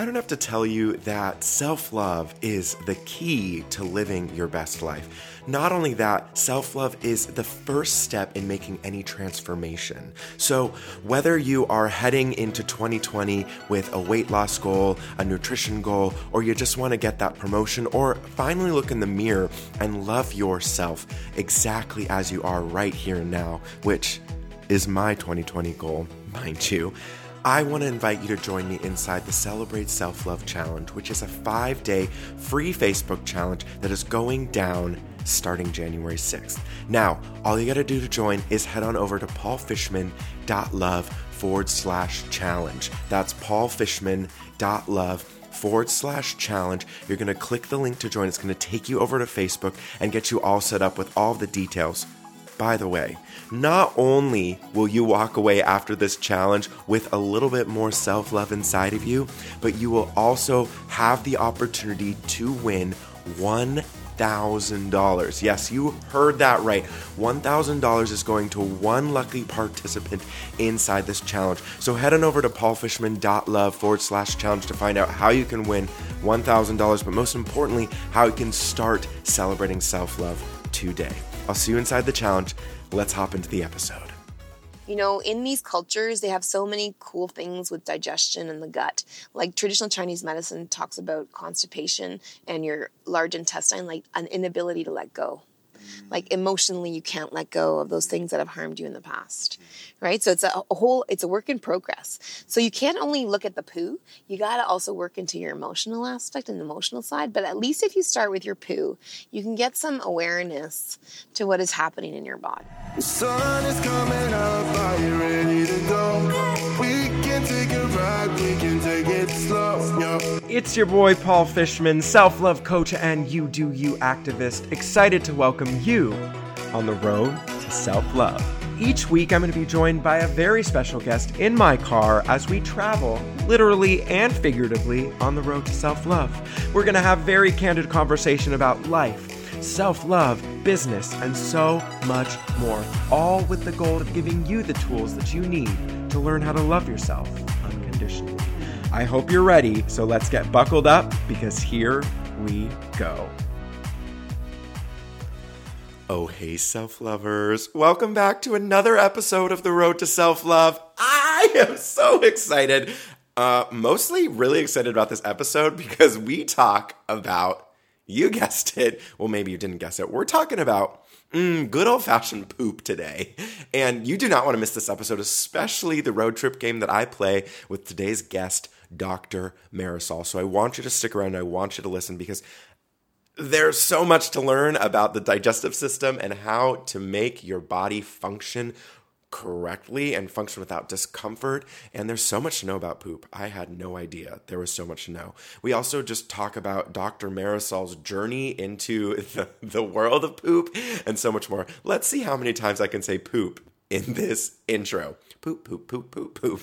I don't have to tell you that self love is the key to living your best life. Not only that, self love is the first step in making any transformation. So, whether you are heading into 2020 with a weight loss goal, a nutrition goal, or you just want to get that promotion, or finally look in the mirror and love yourself exactly as you are right here and now, which is my 2020 goal, mind you. I want to invite you to join me inside the Celebrate Self Love Challenge, which is a five day free Facebook challenge that is going down starting January 6th. Now, all you got to do to join is head on over to paulfishman.love forward slash challenge. That's paulfishman.love forward slash challenge. You're going to click the link to join. It's going to take you over to Facebook and get you all set up with all the details. By the way, not only will you walk away after this challenge with a little bit more self love inside of you, but you will also have the opportunity to win $1,000. Yes, you heard that right. $1,000 is going to one lucky participant inside this challenge. So head on over to paulfishman.love forward slash challenge to find out how you can win $1,000, but most importantly, how you can start celebrating self love today. I'll see you inside the challenge. Let's hop into the episode. You know, in these cultures, they have so many cool things with digestion and the gut. Like traditional Chinese medicine talks about constipation and your large intestine, like an inability to let go like emotionally you can't let go of those things that have harmed you in the past right? So it's a, a whole it's a work in progress. So you can't only look at the poo. You got to also work into your emotional aspect and the emotional side. But at least if you start with your poo you can get some awareness to what is happening in your body. The sun is coming up. Are you ready to go? We can take a ride. We can take it slow. Yo. It's your boy Paul Fishman, self love coach and you do you activist, excited to welcome you on the road to self love. Each week, I'm going to be joined by a very special guest in my car as we travel, literally and figuratively, on the road to self love. We're going to have very candid conversation about life, self love, business, and so much more, all with the goal of giving you the tools that you need to learn how to love yourself unconditionally. I hope you're ready, so let's get buckled up because here we go. Oh, hey, self lovers. Welcome back to another episode of The Road to Self Love. I am so excited. Uh, mostly really excited about this episode because we talk about, you guessed it. Well, maybe you didn't guess it. We're talking about mm, good old fashioned poop today. And you do not want to miss this episode, especially the road trip game that I play with today's guest, Dr. Marisol. So I want you to stick around. I want you to listen because there's so much to learn about the digestive system and how to make your body function correctly and function without discomfort. And there's so much to know about poop. I had no idea there was so much to know. We also just talk about Dr. Marisol's journey into the, the world of poop and so much more. Let's see how many times I can say poop in this intro. Poop, poop, poop, poop, poop.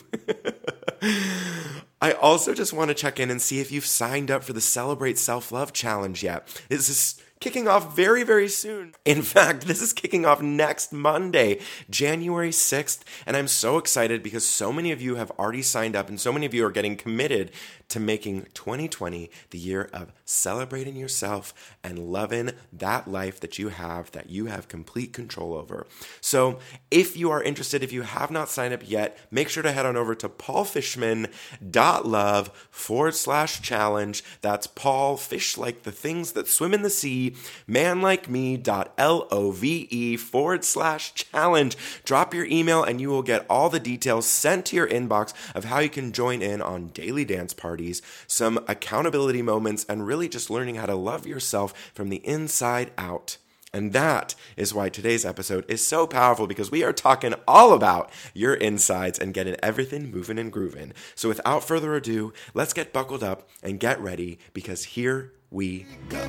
I also just want to check in and see if you've signed up for the Celebrate Self Love Challenge yet. This is kicking off very, very soon. In fact, this is kicking off next Monday, January 6th. And I'm so excited because so many of you have already signed up and so many of you are getting committed to making 2020 the year of celebrating yourself and loving that life that you have, that you have complete control over. So if you are interested, if you have not signed up yet, make sure to head on over to paulfishman.love forward slash challenge. That's Paul, fish like the things that swim in the sea, manlikeme.love forward slash challenge. Drop your email and you will get all the details sent to your inbox of how you can join in on daily dance parties, some accountability moments, and really just learning how to love yourself from the inside out. And that is why today's episode is so powerful because we are talking all about your insides and getting everything moving and grooving. So without further ado, let's get buckled up and get ready because here we go.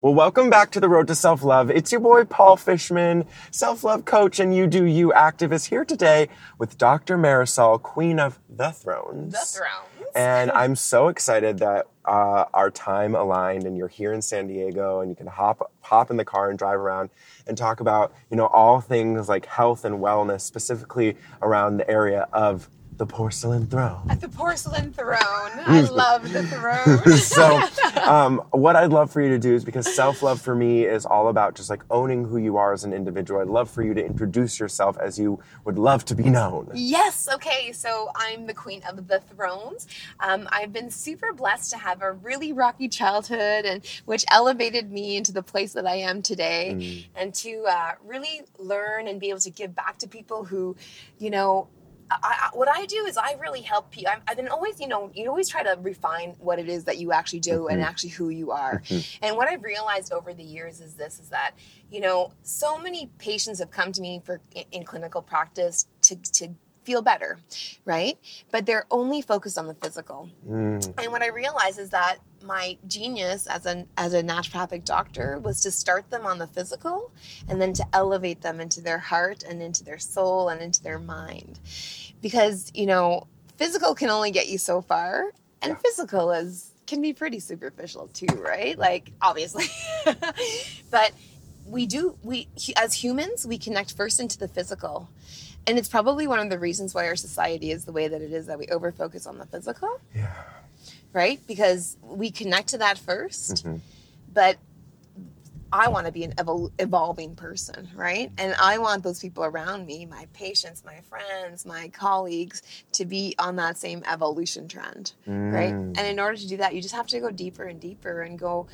Well, welcome back to the Road to Self Love. It's your boy Paul Fishman, self love coach and you do you activist here today with Dr. Marisol, Queen of the Thrones. The Thrones. And I'm so excited that uh, our time aligned and you're here in San Diego and you can hop hop in the car and drive around and talk about you know all things like health and wellness, specifically around the area of the porcelain throne. At the porcelain throne. I love the throne. so um, what i'd love for you to do is because self-love for me is all about just like owning who you are as an individual i'd love for you to introduce yourself as you would love to be known Yes. Okay. So I'm the queen of the thrones. Um, I've been super blessed to have a really rocky childhood, and which elevated me into the place that I am today, and to uh, really learn and be able to give back to people who, you know. I, I, what I do is I really help people. I've, been always, you know, you always try to refine what it is that you actually do and mm-hmm. actually who you are. Mm-hmm. And what I've realized over the years is this: is that you know, so many patients have come to me for in, in clinical practice to to feel better, right? But they're only focused on the physical. Mm. And what I realized is that my genius as an as a naturopathic doctor was to start them on the physical and then to elevate them into their heart and into their soul and into their mind. Because, you know, physical can only get you so far and physical is can be pretty superficial too, right? Like obviously. but we do we as humans we connect first into the physical and it's probably one of the reasons why our society is the way that it is that we over focus on the physical. Yeah. Right? Because we connect to that 1st mm-hmm. but i want to be an evol- evolving person right? And i want those people around me my patients my friends my colleagues to be on that same evolution trend right? Mm. And in order to do that you just have to go deeper and deeper and go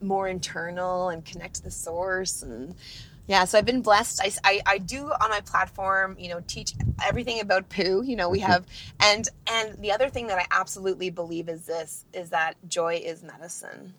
more internal and connect to the source and yeah so i've been blessed I, I, I do on my platform you know teach everything about poo you know we mm-hmm. have and and the other thing that i absolutely believe is this is that joy is medicine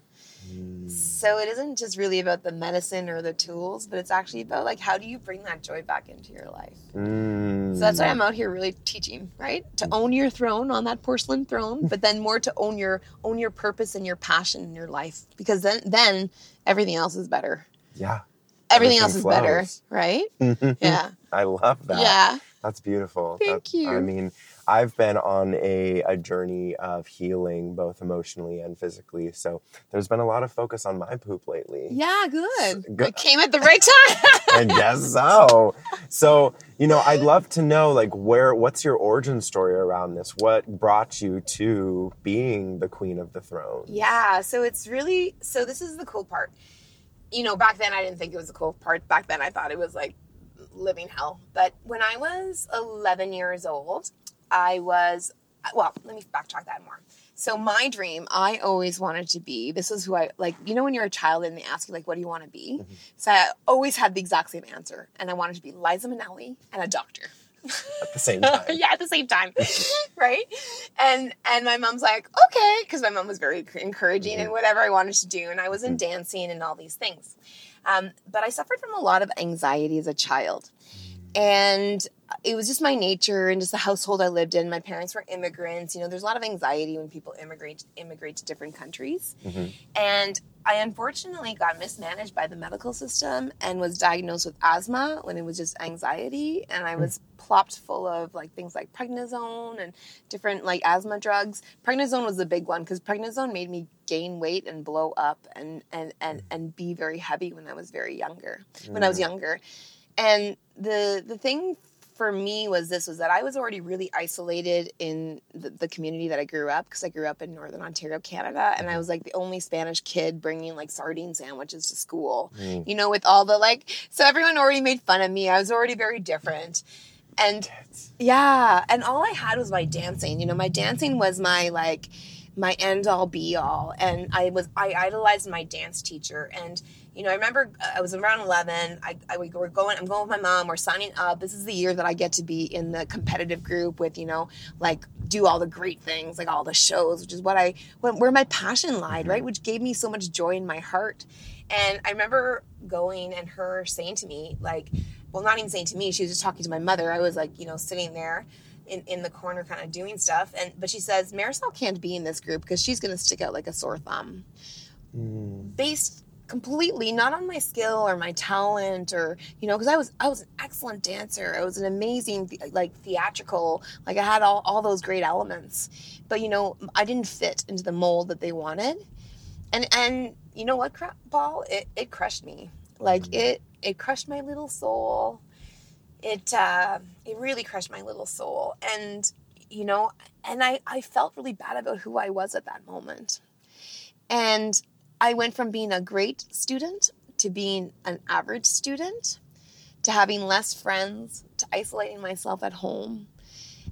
mm. so it isn't just really about the medicine or the tools but it's actually about like how do you bring that joy back into your life Mm. so that's why mm. I'm out here really teaching, right? To mm. own your throne on that porcelain throne, but then more to own your own your purpose and your passion in your life. Because then then everything else is better. yeah Everything, Everything else is better, right? Mm-hmm. yeah. i love that Yeah. That's beautiful. Thank That- you. I mean, I've been on a, a journey of healing both emotionally and physically. So there's been a lot of focus on my poop lately. Yeah, good. good. I came at the right time. I guess so. So, you know, I'd love to know like where what's your origin story around this? What brought you to being the queen of the throne? Yeah, so it's really so this is the cool part. You know, back then I didn't think it was the cool part. Back then I thought it was like living hell. But when I was 11 years old, I was well, let me backtrack that more. So my dream, I always wanted to be. This is who I like. You know, when you're a child and they ask you like, "What do you want to be?" Mm-hmm. So I always had the exact same answer, and I wanted to be Liza Minnelli and a doctor. At the same time. yeah, at the same time, right? And and my mom's like, okay, because my mom was very encouraging and whatever I wanted to do, and I was in mm. dancing and all these things. Um, but I suffered from a lot of anxiety as a child, mm. and uh, it was just my nature and just the household I lived in. My parents were immigrants. You know, there's a lot of anxiety when people immigrate immigrate to different countries. Mm-hmm. And I unfortunately got mismanaged by the medical system and was diagnosed with asthma when it was just anxiety. And I was plopped full of like things like prednisone and different like asthma drugs. Prednisone was the big one because prednisone made me gain weight and blow up and and and and be very heavy when I was very younger. When I was mm. younger, and the the thing for me was this was that I was already really isolated in the, the community that I grew up because I grew up in northern Ontario, Canada, and I mm-hmm. was like the only Spanish kid bringing like sardine sandwiches to school. Mm. You know, with all the like, so everyone already made fun of me. I was already very different, and yeah, and all I had was my dancing. You know, my dancing was my like my end all be all, and I was I idolized my dance teacher and you know, I remember uh, I was around 11. I, I we were going, I'm going with my mom. We're signing up. This is the year that I get to be in the competitive group with, you know, like do all the great things, like all the shows, which is what I, where my passion lied, right? Which gave me so much joy in my heart. And I remember going and her saying to me, like, well, not even saying to me, she was just talking to my mother. I was like, you know, sitting there in, in the corner kind of doing stuff. And, but she says, Marisol can't be in this group because she's going to stick out like a sore thumb. Based completely not on my skill or my talent or you know because i was i was an excellent dancer. I was an amazing like theatrical like i had all, all those great elements. But you know i didn't fit into the mold that they wanted. And and you know what crap paul it, it crushed me. Like it it crushed my little soul. It uh it really crushed my little soul. And you know, and I, I felt really bad about who I was at that moment. And I went from being a great student to being an average student to having less friends to isolating myself at home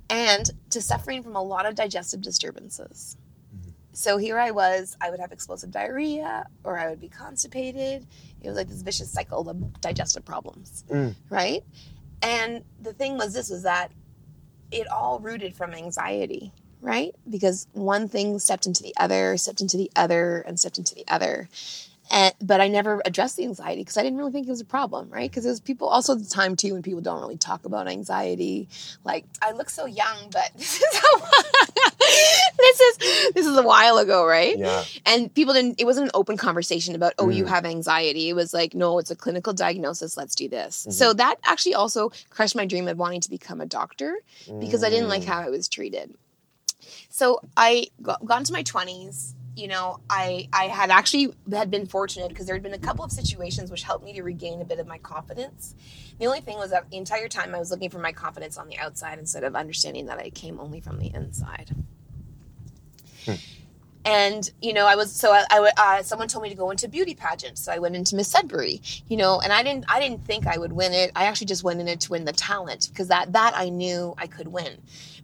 and to suffering from a lot of digestive disturbances. Mm-hmm. So here I was, I would have explosive diarrhea or I would be constipated. It was like this vicious cycle of digestive problems, mm. right? And the thing was this was that it all rooted from anxiety, right? Because one thing stepped into the other, stepped into the other, and stepped into the other. And, but I never addressed the anxiety because I didn't really think it was a problem, right? Because it was people also at the time too when people don't really talk about anxiety. Like I look so young, but this is this is this is a while ago, right? Yeah. And people didn't. It wasn't an open conversation about oh you mm. have anxiety. It was like no, it's a clinical diagnosis. Let's do this. Mm-hmm. So that actually also crushed my dream of wanting to become a doctor because I didn't like mm. how I was treated. So I got, got into my twenties. You know, I I had actually had been fortunate because there had been a couple of situations which helped me to regain a bit of my confidence. The only thing was that the entire time I was looking for my confidence on the outside instead of understanding that I came only from the inside. And you know, I was so I, I uh, someone told me to go into beauty pageants, so I went into Miss Sudbury. You know, and I didn't I didn't think I would win it. I actually just went in it to win the talent because that that I knew I could win.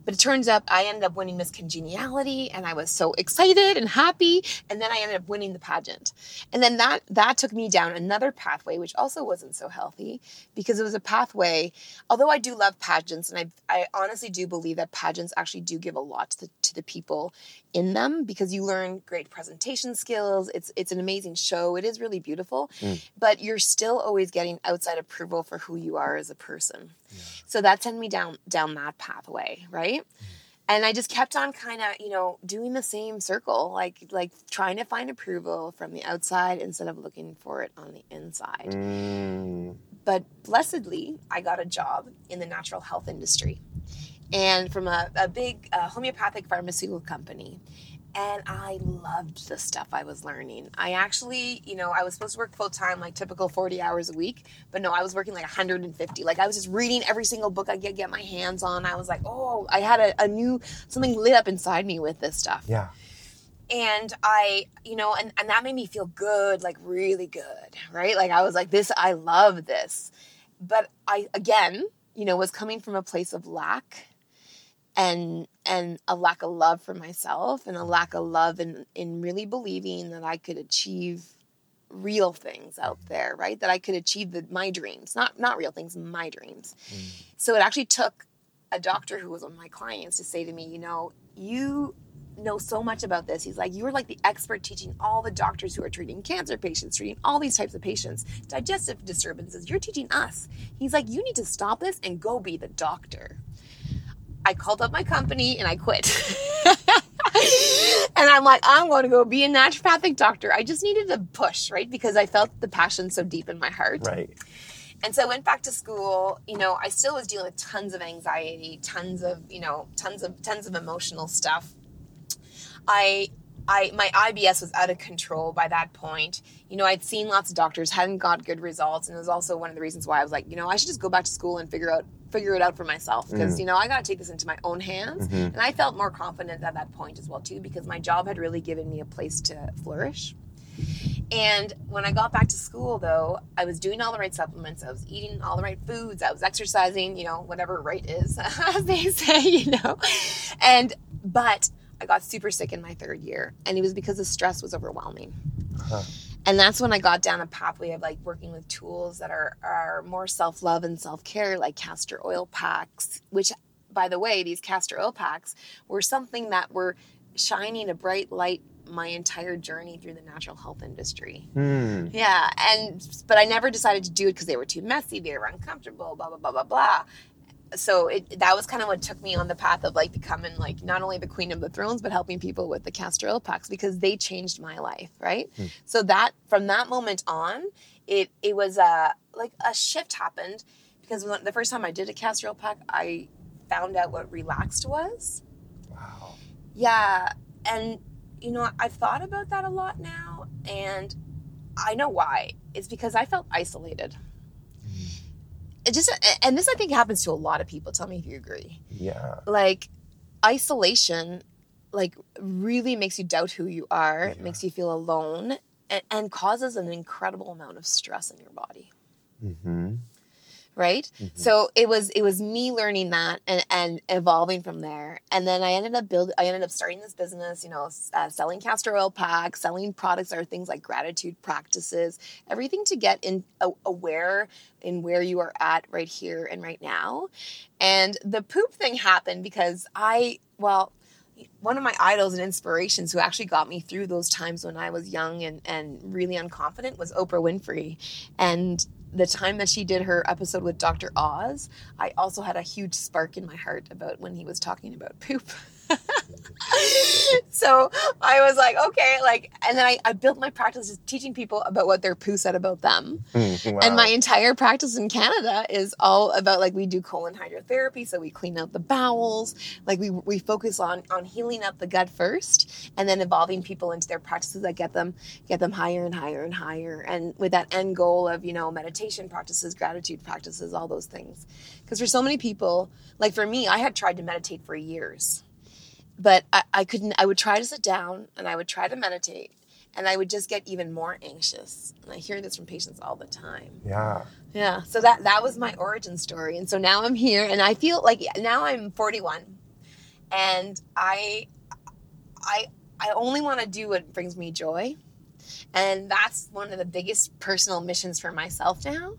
But it turns out I ended up winning Miss Congeniality, and I was so excited and happy. And then I ended up winning the pageant, and then that that took me down another pathway, which also wasn't so healthy because it was a pathway. Although I do love pageants, and I I honestly do believe that pageants actually do give a lot to the, to the people in them because you learn great presentation skills. It's it's an amazing show. It is really beautiful, but you're still always getting outside approval for who you are as a person. So that sent me down down that pathway, right? And I just kept on kind of, you know, doing the same circle, like like trying to find approval from the outside instead of looking for it on the inside. Mm. But blessedly, I got a job in the natural health industry and from a, a big uh, homeopathic pharmaceutical company. And I loved the stuff I was learning. I actually, you know, I was supposed to work full time, like typical 40 hours a week, but no, I was working like 150. Like I was just reading every single book I could get my hands on. I was like, oh, I had a, a new, something lit up inside me with this stuff Yeah. and I, you know, and, and that made me feel good, like really good, right? Like I was like, this, I love this. But I, again, you know, was coming from a place of lack and and a lack of love for myself and a lack of love in in really believing that I could achieve real things out mm-hmm. there, right? That I could achieve the, my dreams, not not real things, my dreams. Mm. So it actually took a doctor who was one of my clients to say to me, you know, you know so much about this. He's like, you're like the expert teaching all the doctors who are treating cancer patients, treating all these types of patients, digestive disturbances. You're teaching us. He's like, you need to stop this and go be the doctor. I called up my company and I quit. and I'm like, I'm going to go be a naturopathic doctor. I just needed a push, right? Because I felt the passion so deep in my heart. Right. And so I went back to school. You know, I still was dealing with tons of anxiety, tons of, you know, tons of tons of emotional stuff. I I my IBS was out of control by that point. You know, I'd seen lots of doctors, hadn't got good results, and it was also one of the reasons why I was like, you know, I should just go back to school and figure out figure it out for myself because mm-hmm. you know I got to take this into my own hands. Mm-hmm. And I felt more confident at that point as well too because my job had really given me a place to flourish. And when I got back to school, though, I was doing all the right supplements. I was eating all the right foods. I was exercising, you know, whatever right is, as they say, you know. And, but I got super sick in my third year. And it was because the stress was overwhelming. Uh-huh. And that's when I got down a pathway of like working with tools that are, are more self love and self care, like castor oil packs, which, by the way, these castor oil packs were something that were shining a bright light my entire journey through the natural health industry. Hmm. Yeah, and but I never decided to do it because they were too messy, they were uncomfortable, blah blah blah blah blah. So it, that was kind of what took me on the path of like becoming like not only the queen of the thrones, but helping people with the castor oil packs because they changed my life, right? Hmm. So that from that moment on, it it was a like a shift happened because when, the first time I did a castor oil pack, I found out what relaxed was. Wow. Yeah, and you know, I've thought about that a lot now, and I know why. It's because I felt isolated. It just, and this I think happens to a lot of people. Tell me if you agree. Yeah. Like, isolation like really makes you doubt who you are, makes you feel alone, and, and causes an incredible amount of stress in your body. Mm-hmm. Right. So it was it was me learning that and, and evolving from there, and then I ended up build I ended up starting this business. You know, uh, selling castor oil packs, selling products that are things like gratitude practices, everything to get in a, aware in where you are at right here and right now. And the poop thing happened because I well one of my idols and inspirations who actually got me through those times when I was young and, and really unconfident was Oprah Winfrey. And the time that she did her episode with Dr. Oz, I also had a huge spark in my heart about when he was talking about poop. so I was like, okay, like, and then I, I built my practice just teaching people about what their poo said about them. Mm, And my entire practice in Canada is all about like we do colon hydrotherapy, so we clean out the bowels. Like we we focus on on healing up the gut first, and then evolving people into their practices that get them get them higher and higher and higher, and with that end goal of you know meditation practices, gratitude practices, all those things. Because for so many people, like for me, I had tried to meditate for years, but I, I couldn't. I would try to sit down and I would try to meditate. And I would just get even more anxious. And I hear this from patients all the time. yeah. Yeah. So that that was my origin story, and so now I'm here, and I feel like now I'm 41, and I, I, I only want to do what brings me joy, and that's one of the biggest personal missions for myself now.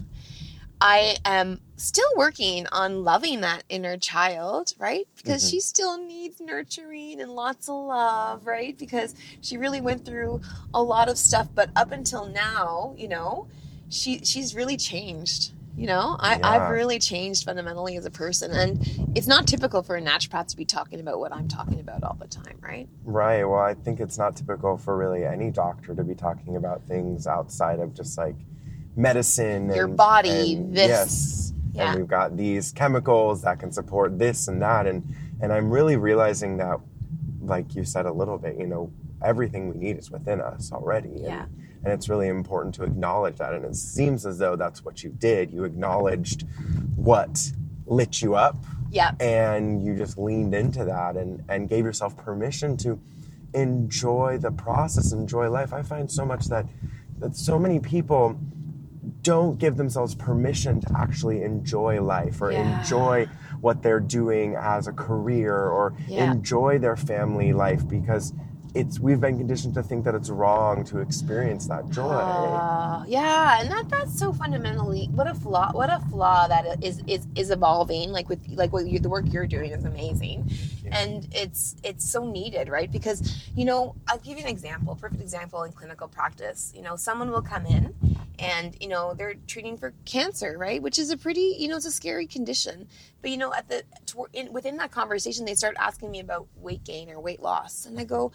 I am still working on loving that inner child, right? Because mm-hmm. she still needs nurturing and lots of love, right? Because she really went through a lot of stuff, but up until now, you know, she she's really changed. You know, I, Yeah. I've really changed fundamentally as a person, and it's not typical for a naturopath to be talking about what I'm talking about all the time, right? Right. Well, I think it's not typical for really any doctor to be talking about things outside of just like medicine. Your and- body, and- this, Yes. yeah. And we've got these chemicals that can support this and that, and and I'm really realizing that, like you said a little bit, you know, everything we need is within us already. And, Yeah. And it's really important to acknowledge that. And it seems as though that's what you did. You acknowledged what lit you up Yeah. and you just leaned into that and, and gave yourself permission to enjoy the process, enjoy life. I find so much that that so many people don't give themselves permission to actually enjoy life or Yeah. enjoy what they're doing as a career or Yeah. enjoy their family life because it's we've been conditioned to think that it's wrong to experience that joy. Uh, yeah, and that that's so fundamentally what a flaw. What a flaw that is is is evolving. Like with like what you, the work you're doing is amazing, and it's it's so needed, right? Because you know, I'll give you an example, perfect example in clinical practice. You know, someone will come in, and you know they're treating for cancer, right? Which is a pretty you know it's a scary condition. But you know, at the in, within that conversation, they start asking me about weight gain or weight loss, and I go,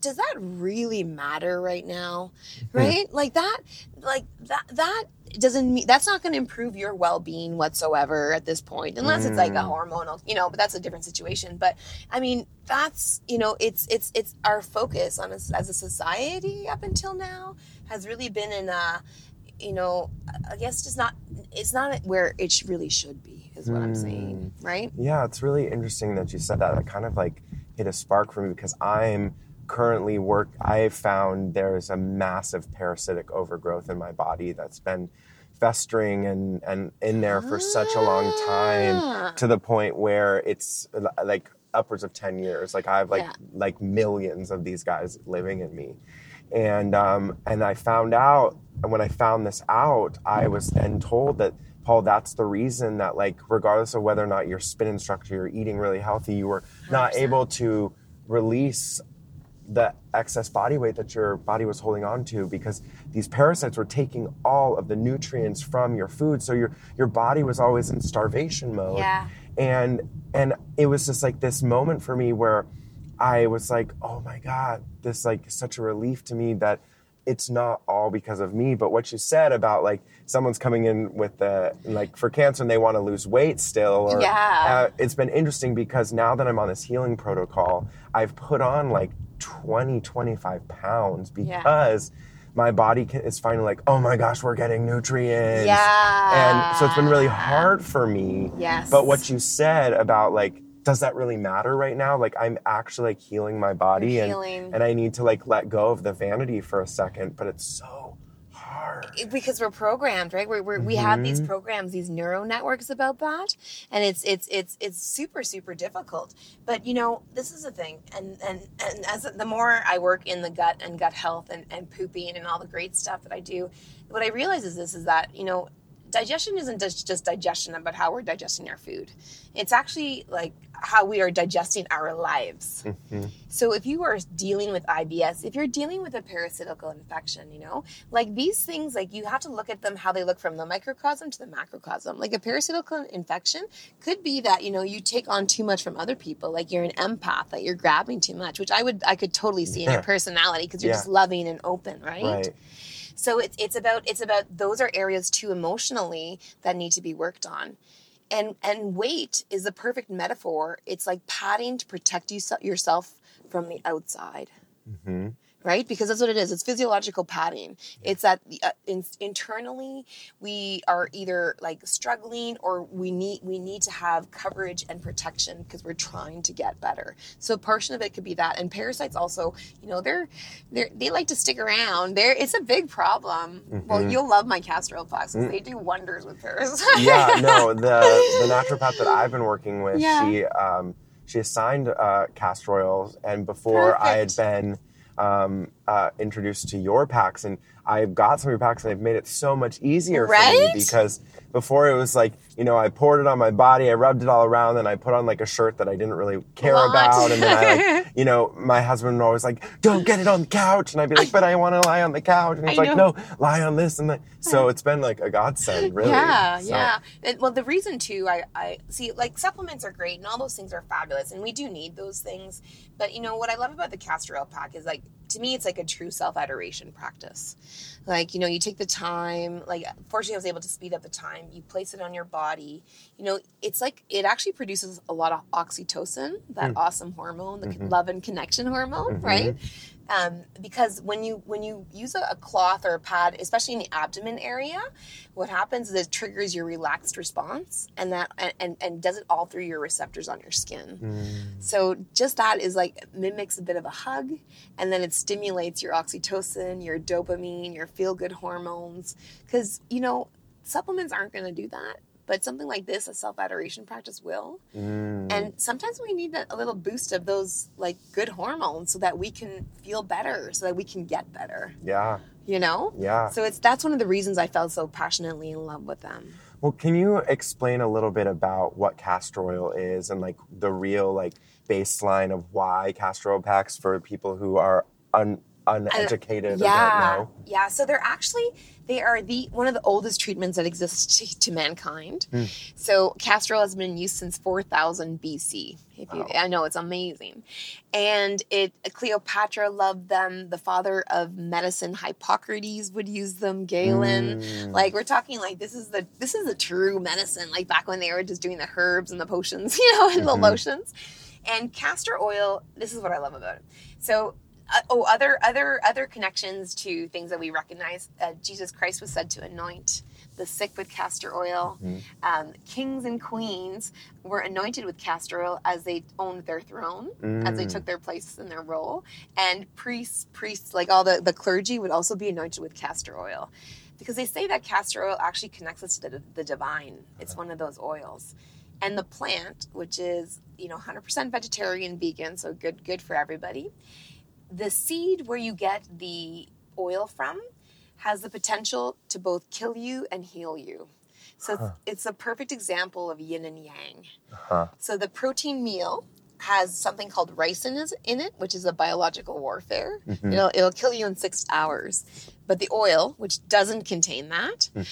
does that really matter right now? Right? Like that like that that doesn't mean that's not going to improve your well-being whatsoever at this point unless it's like a mm. hormonal you know but that's a different situation. But i mean that's you know it's it's it's our focus on us as a society up until now has really been in a you know i guess just not it's not where it really should be is what i'm saying right Yeah, it's really interesting that you said that. It kind of like hit a spark for me because I'm currently work. I found there's a massive parasitic overgrowth in my body that's been festering and and in there for such a long Ah. time to the point where it's like upwards of 10 years like i have like Yeah. like millions of these guys living in me and um and i found out and when i found this out i was then told that paul that's the reason that like regardless of whether or not you're spin instructor you're eating really healthy you were not 100%. able to release the excess body weight that your body was holding on to because these parasites were taking all of the nutrients from your food so your your body was always in starvation mode Yeah. and and it was just like this moment for me where i was like oh my god this like is such a relief to me that it's not all because of me but what you said about like someone's coming in with the like for cancer and they want to lose weight still or Yeah. uh, it's been interesting because now that i'm on this healing protocol i've put on like 20 25 pounds Yeah. because my body is finally like oh my gosh we're getting nutrients Yeah. and so it's been really hard for me Yes. but what you said about like does that really matter right now? Like I'm actually like healing my body You're and healing. and I need to like let go of the vanity for a second, but it's so hard. because we're programmed, right? We're, we're, We have Mm-hmm. these programs, these neural networks about that, and it's it's it's it's super super difficult. But you know, this is the thing, and and and as the more I work in the gut and gut health and and pooping and all the great stuff that I do, what I realize is this is that you know. Digestion isn't just, just digestion about how we're digesting our food. It's actually like how we are digesting our lives. Mm-hmm. So if you are dealing with IBS, if you're dealing with a parasitical infection, you know, like these things, like you have to look at them how they look from the microcosm to the macrocosm. Like a parasitical infection could be that, you know, you take on too much from other people, like you're an empath, that you're grabbing too much, which I would I could totally see in your personality because you're Yeah. just loving and open, right? Right. So it's it's about it's about those are areas too emotionally that need to be worked on. And and weight is a perfect metaphor. It's like padding to protect you, yourself from the outside. Mm-hmm. Right? Because that's what it is. It's physiological padding. It's that uh, in, internally we are either like struggling or we need we need to have coverage and protection because we're trying to get better. So a portion of it could be that. And parasites also, you know, they're they they like to stick around. They're it's a big problem. Well, you'll love my castor oil plaques 'cause they do wonders with parasites. yeah, no, the the naturopath that I've been working with, Yeah. she um, she assigned uh, castor oils, and before I had been um, uh, introduced to your packs, and I've got some of your packs, and they've made it so much easier for me because before it was like you know I poured it on my body, I rubbed it all around, and I put on like a shirt that I didn't really care about, and then I like you know my husband would always like don't get it on the couch, and I'd be like but I want to lie on the couch, and he's like no lie on this and that. So it's been like a godsend, really. Yeah, So- yeah. And, well, the reason too, I, I see like supplements are great and all those things are fabulous, and we do need those things. But you know what I love about the castor oil pack is like to me, it's like a true self adoration practice. Like you know, you take the time. Like fortunately, I was able to speed up the time. You place it on your body. You know, it's like it actually produces a lot of oxytocin, that hmm. awesome hormone, the mm-hmm. love and connection hormone, mm-hmm. right? Um, because when you when you use a, a cloth or a pad, especially in the abdomen area, what happens is it triggers your relaxed response, and that and, and, and does it all through your receptors on your skin. So just that is like mimics a bit of a hug, and then it stimulates your oxytocin, your dopamine, your feel good hormones. Because you know supplements aren't going to do that. But something like this, a self adoration practice, will. Mm. And sometimes we need a little boost of those like good hormones so that we can feel better, so that we can get better. Yeah. You know? Yeah. So it's that's one of the reasons I fell so passionately in love with them. Well, can you explain a little bit about what castor oil is and like the real like baseline of why castor oil packs for people who are un- uneducated yeah, yeah. So they're actually they are the one of the oldest treatments that exists to, to mankind. Hmm. So castor oil has been in use since 4000 BC. If you, I know it's amazing, and it Cleopatra loved them. The father of medicine, Hippocrates, would use them. Galen, Hmm. like we're talking like this is the this is the true medicine. Like back when they were just doing the herbs and the potions, you know, and the lotions. And castor oil, this is what I love about it. So uh, oh, other other other connections to things that we recognize. Uh, Jesus Christ was said to anoint the sick with castor oil. Um, kings and queens were anointed with castor oil as they owned their throne, as they took their place in their role. And priests, priests, like all the, the clergy, would also be anointed with castor oil. Because they say that castor oil actually connects us to the, the divine. It's one of those oils. And the plant, which is, you know, 100% vegetarian, vegan, so good good for everybody the seed where you get the oil from has the potential to both kill you and heal you. So it's, it's a perfect example of yin and yang. Uh-huh. So the protein meal has something called ricin in it, which is a biological warfare. Mm-hmm. It'll, it'll kill you in six hours. But the oil, which doesn't contain that, hmm.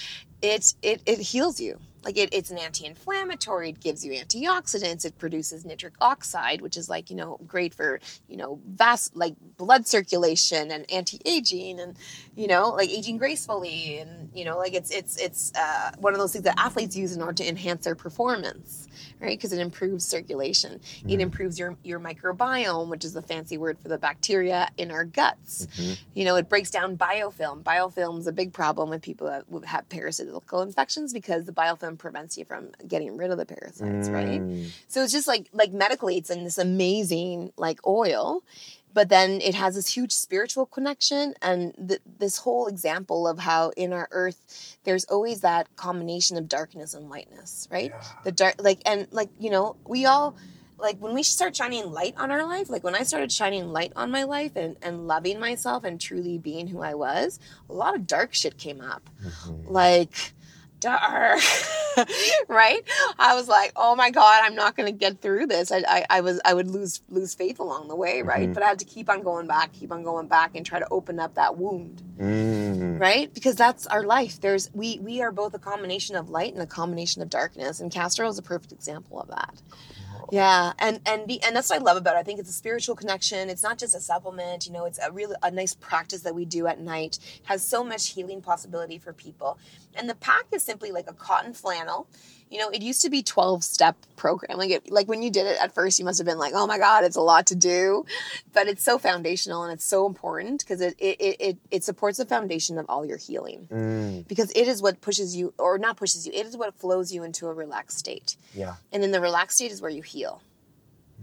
it, it, it heals you. Like it, it's an anti-inflammatory. It gives you antioxidants. It produces nitric oxide, which is like you know great for you know vast like blood circulation and anti-aging and you know like aging gracefully and you know like it's it's it's uh, one of those things that athletes use in order to enhance their performance, right? Because it improves circulation. It improves your your microbiome, which is the fancy word for the bacteria in our guts. You know, it breaks down biofilm. Biofilm is a big problem with people that have parasitical infections because the biofilm prevents you from getting rid of the parasites, right? Mm. So it's just like like medically, it's in this amazing like oil, but then it has this huge spiritual connection and th- this whole example of how in our earth there's always that combination of darkness and lightness, right? The dark, like and like you know, we all like when we start shining light on our life, like when I started shining light on my life and, and loving myself and truly being who I was, a lot of dark shit came up. Mm-hmm. Like, dark, right? I was like, oh my God, I'm not going to get through this. I, I, I was, I would lose, lose faith along the way, right? But I had to keep on going back, keep on going back and try to open up that wound Mm. right because that's our life there's we we are both a combination of light and a combination of darkness and castor is a perfect example of that yeah and and the, and that's what i love about it. I think it's a spiritual connection. It's not just a supplement you know it's a really a nice practice that we do at night. Has so much healing possibility for people. And the pack is simply like a cotton flannel you know it used to be 12 step program like it, like when you did it at first you must have been like oh my god it's a lot to do but it's so foundational and it's so important because it, it, it, it, supports the foundation of all your healing Mm. because it is what pushes you or not pushes you it is what flows you into a relaxed state Yeah. and then the relaxed state is where you heal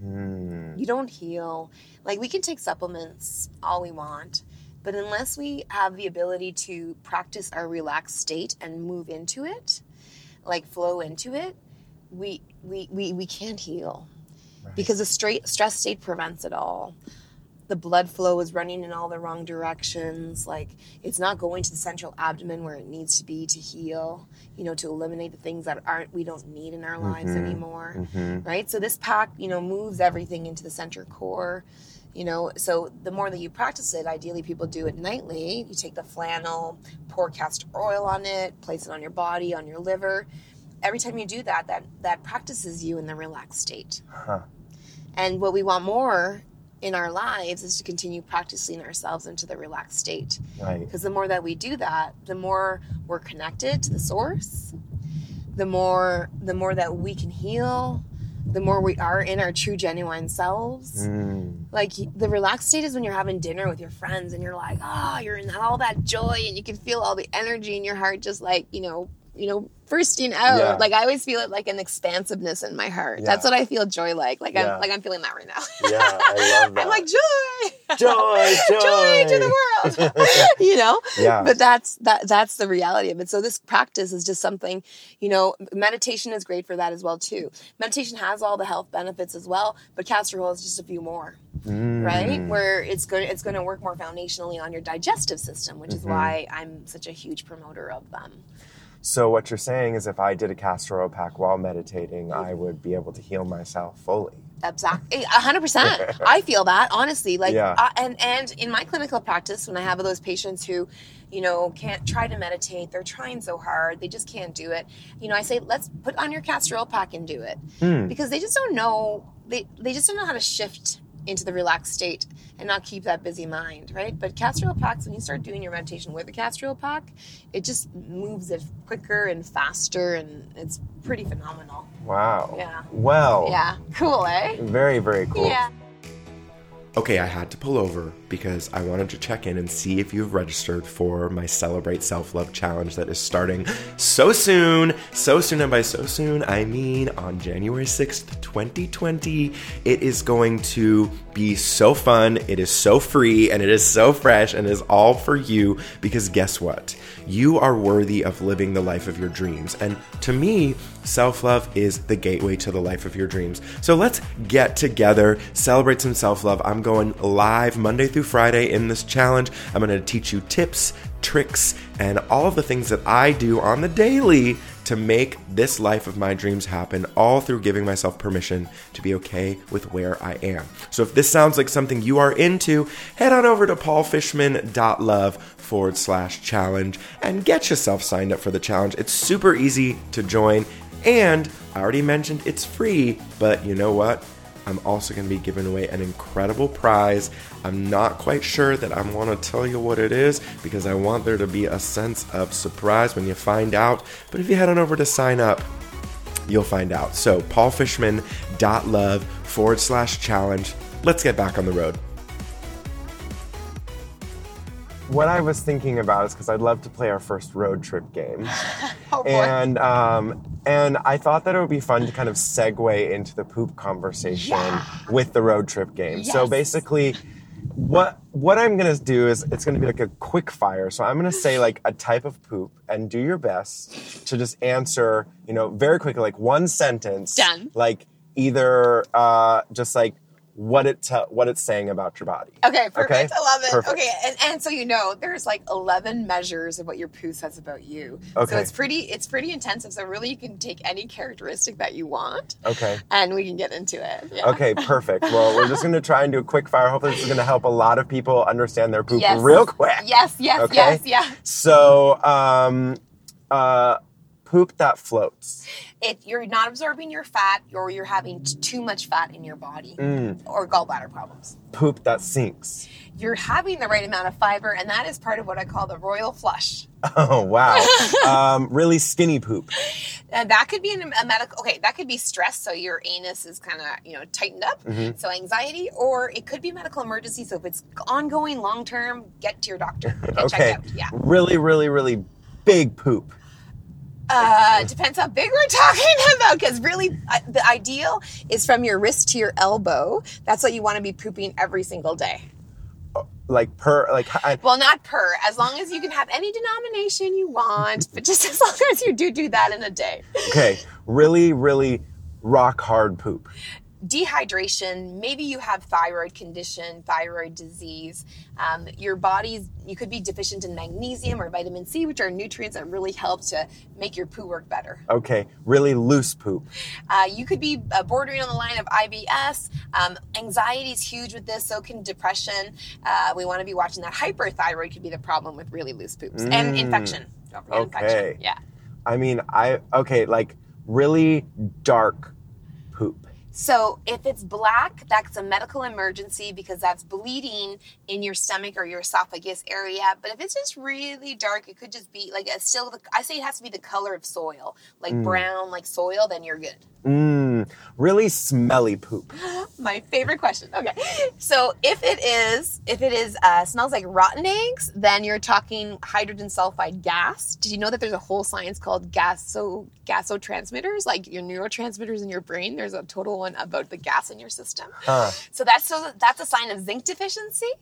Mm. you don't heal like we can take supplements all we want but unless we have the ability to practice our relaxed state and move into it like flow into it we we we, we can't heal. Because the straight stress state prevents it all. The blood flow is running in all the wrong directions. Like it's not going to the central abdomen where it needs to be to heal you know to eliminate the things that aren't we don't need in our lives mm-hmm. anymore. Mm-hmm. Right? So this pack you know moves everything into the center core you know so the more that you practice it ideally people do it nightly you take the flannel pour castor oil on it place it on your body on your liver every time you do that that that practices you in the relaxed state Huh. and what we want more in our lives is to continue practicing ourselves into the relaxed state. Right. Because the more that we do that, the more we're connected to the source, the more the more that we can heal, the more we are in our true genuine selves. Mm. Like the relaxed state is when you're having dinner with your friends and you're like, ah, you're in all that joy and you can feel all the energy in your heart just like, you know, you know, bursting out. Yeah. Like I always feel it like an expansiveness in my heart. Yeah. That's what I feel joy like. Like Yeah. I'm like I'm feeling that right now. Yeah, I love that. I'm like joy. joy, joy, joy to the world. you know? Yeah. But that's that that's the reality of it. So this practice is just something, you know, meditation is great for that as well too. Meditation has all the health benefits as well, but castor oil is just a few more. Mm. Right? Where it's going it's going to work more foundationally on your digestive system, which is Mm-hmm. why I'm such a huge promoter of them. So what you're saying is, if I did a castor oil pack while meditating, I would be able to heal myself fully. Exactly, a hundred percent. I feel that honestly, like, Yeah. uh, and and in my clinical practice, when I have those patients who, you know, can't try to meditate, they're trying so hard, they just can't do it. You know, I say, let's put on your castor oil pack and do it, Hmm. because they just don't know they they just don't know how to shift into the relaxed state and not keep that busy mind, right? But castor packs, when you start doing your meditation with a castor pack, it just moves it quicker and faster, and it's pretty phenomenal. Wow. Yeah. Well. Yeah, cool, eh? Very very cool. Yeah. Okay, I had to pull over because I wanted to check in and see if you've registered for my Celebrate Self Love Challenge that is starting so soon. So soon, and by so soon, I mean on January 6th, 2020. It is going to be so fun, it is so free, and it is so fresh, and is all for you because guess what? You are worthy of living the life of your dreams. And to me, self love is the gateway to the life of your dreams. So let's get together, celebrate some self love. I'm going live Monday through Friday in this challenge. I'm going to teach you tips, tricks, and all of the things that I do on the daily to make this life of my dreams happen, all through giving myself permission to be okay with where I am. So if this sounds like something you are into, head on over to paulfishman.love forward slash challenge and get yourself signed up for the challenge. It's super easy to join. And I already mentioned it's free, but you know what? I'm also going to be giving away an incredible prize. I'm not quite sure that I want to tell you what it is because I want there to be a sense of surprise when you find out. But if you head on over to sign up, you'll find out. So, paulfishman.love forward slash challenge. Let's get back on the road. What I was thinking about is because I'd love to play our first road trip game. Oh and um, and I thought that it would be fun to kind of segue into the poop conversation Yeah. with the road trip game. So basically, what what I'm gonna do is it's gonna be like a quick fire. So I'm gonna say like a type of poop and do your best to just answer, you know, very quickly, like one sentence. Done. Like either uh, just like what it te- what it's saying about your body. Okay, perfect. Okay? I love it. Perfect. Okay, and, and so you know, there's like 11 measures of what your poo says about you. Okay. So it's pretty, it's pretty intensive. So really, you can take any characteristic that you want, Okay. and we can get into it. Yeah. Okay, perfect. Well, we're just to try and do a quick fire. Hopefully, this is to help a lot of people understand their poop Yes. real quick. Yes. Yes. Okay. Yes. Yeah. So, um, uh, poop that floats. If you're not absorbing your fat, or you're having too much fat in your body, Mm. or gallbladder problems. Poop that sinks. You're having the right amount of fiber, and that is part of what I call the royal flush. Oh, wow. um, really skinny poop. And that could be a medical. Okay, that could be stress, so your anus is kind of you know tightened up. Mm-hmm. So anxiety, or it could be medical emergency. So if it's ongoing, long term, get to your doctor. Okay. Yeah. Really, really, really big poop. Uh, depends how big we're talking about. Because really, uh, the ideal is from your wrist to your elbow. That's what you want to be pooping every single day. Like per, like, I, Well, not per, as long as you can have any denomination you want, but just as long as you do do that in a day. okay, really, really rock hard poop. Dehydration maybe you have thyroid condition thyroid disease um, your body's you could be deficient in magnesium or vitamin c which are nutrients that really help to make your poo work better. Okay, really loose poop. uh, you could be uh, bordering on the line of ibs um, anxiety is huge with this so can depression. Uh, we want to be watching that hyperthyroid could be the problem with really loose poops. And infection. Don't forget Okay. infection yeah. I mean, I, okay, like really dark poop. So if it's black, that's a medical emergency because that's bleeding in your stomach or your esophagus area. But if it's just really dark, it could just be like a still. The, I say it has to be the color of soil, like brown, like soil. Then you're good. Mmm, really smelly poop. My favorite question. Okay, so if it is, if it is uh, smells like rotten eggs, then you're talking hydrogen sulfide gas. Did you know that there's a whole science called gaso gasotransmitters, like your neurotransmitters in your brain? There's a total one about the gas in your system. Huh. So that's so that's a sign of zinc deficiency,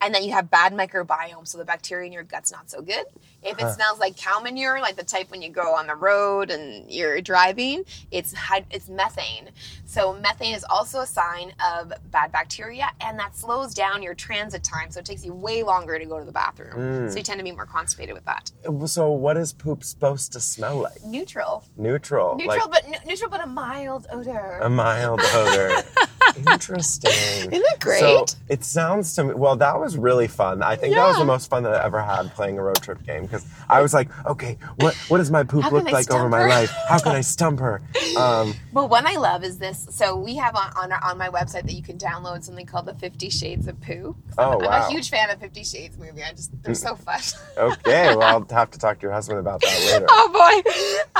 and then you have bad microbiome. So the bacteria in your gut's not so good. If it smells like cow manure, like the type when you go on the road and you're driving, it's it's methane. So methane is also a sign of bad bacteria, and that slows down your transit time. So it takes you way longer to go to the bathroom. So you mm. tend to be more constipated with that. So, what is poop supposed to smell like? Neutral, Neutral. neutral, like but neutral, but a mild odor. a mild odor. Interesting. Isn't it great? So it sounds to me. Well, that was really fun. I think that was the most fun that I ever had playing a road trip game because I was like, okay, what what does my poop How look like over stump my life? How can I stump her? Um, Well, one I love is this. So we have on on, our, on my website that you can download something called the Fifty Shades of Poo. Oh, I'm, I'm a huge fan of Fifty Shades movie. I just they're so fun. okay, well, I'll have to talk to your husband about that later. oh boy.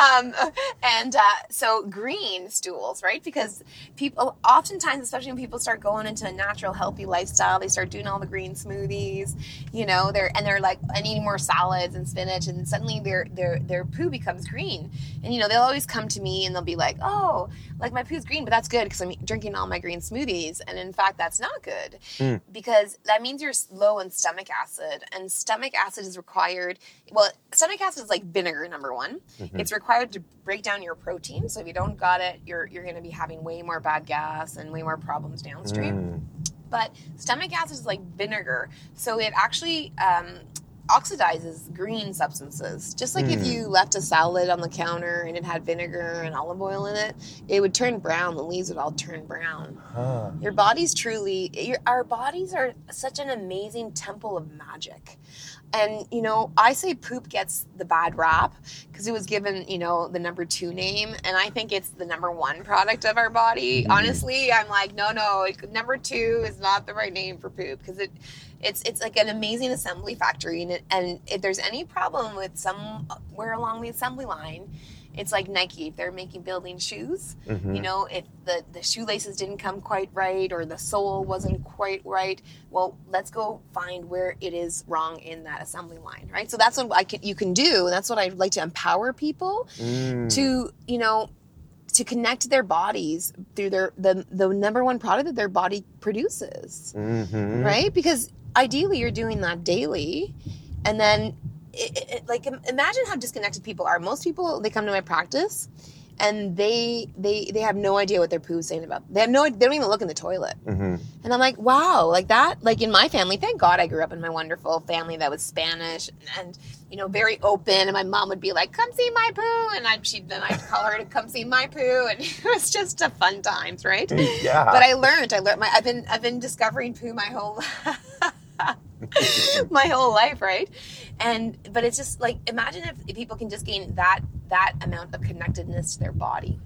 Um, and uh, so green stools, right? Because people oftentimes, especially when people start going into a natural, healthy lifestyle, they start doing all the green smoothies. You know, they're and they're like and eating more salads and spinach, and suddenly their their their poo becomes green. And you know, they'll always come to me and they'll be like, "Oh, like my poo's green, but that's good because I'm drinking all my green smoothies." And in fact, that's not good hmm. because that means you're low in stomach acid, and stomach acid is required. Well, stomach acid is like vinegar, number one. Mm-hmm. It's required to break down your protein. So if you don't got it, you're you're going to be having way more bad gas and way more problems downstream. But stomach acid is like vinegar, so it actually um, oxidizes green substances. Just like if you left a salad on the counter and it had vinegar and olive oil in it, it would turn brown. The leaves would all turn brown. Huh. Your body's truly, your, our bodies are such an amazing temple of magic. And, you know, I say poop gets the bad rap because it was given, you know, the number two name. And I think it's the number one product of our body. Mm-hmm. Honestly, I'm like, no, no, it, number two is not the right name for poop because it, it's, it's like an amazing assembly factory. And, it, and if there's any problem with somewhere along the assembly line, It's like Nike. If they're making building shoes, Mm-hmm. you know, if the, the shoelaces didn't come quite right or the sole wasn't quite right, well, let's go find where it is wrong in that assembly line, right? So that's what I can, you can do. And that's what I'd like to empower people Mm. to, you know, to connect their bodies through their the the number one product that their body produces Mhm. right? Because ideally, you're doing that daily, and then, it, it, like, imagine how disconnected people are. Most people, they come to my practice, and they they they have no idea what their poo is saying about. They have no. They don't even look in the toilet. Mhm. And I'm like, wow, like that. Like in my family, thank God I grew up in my wonderful family that was Spanish and you know very open. And my mom would be like, "Come see my poo," and I'd she then I'd call her to come see my poo, and it was just a fun times, right? Yeah. but I learned. I learned. My I've been I've been discovering poo my whole my whole life, right? And but it's just like imagine if, if people can just gain that that amount of connectedness to their body.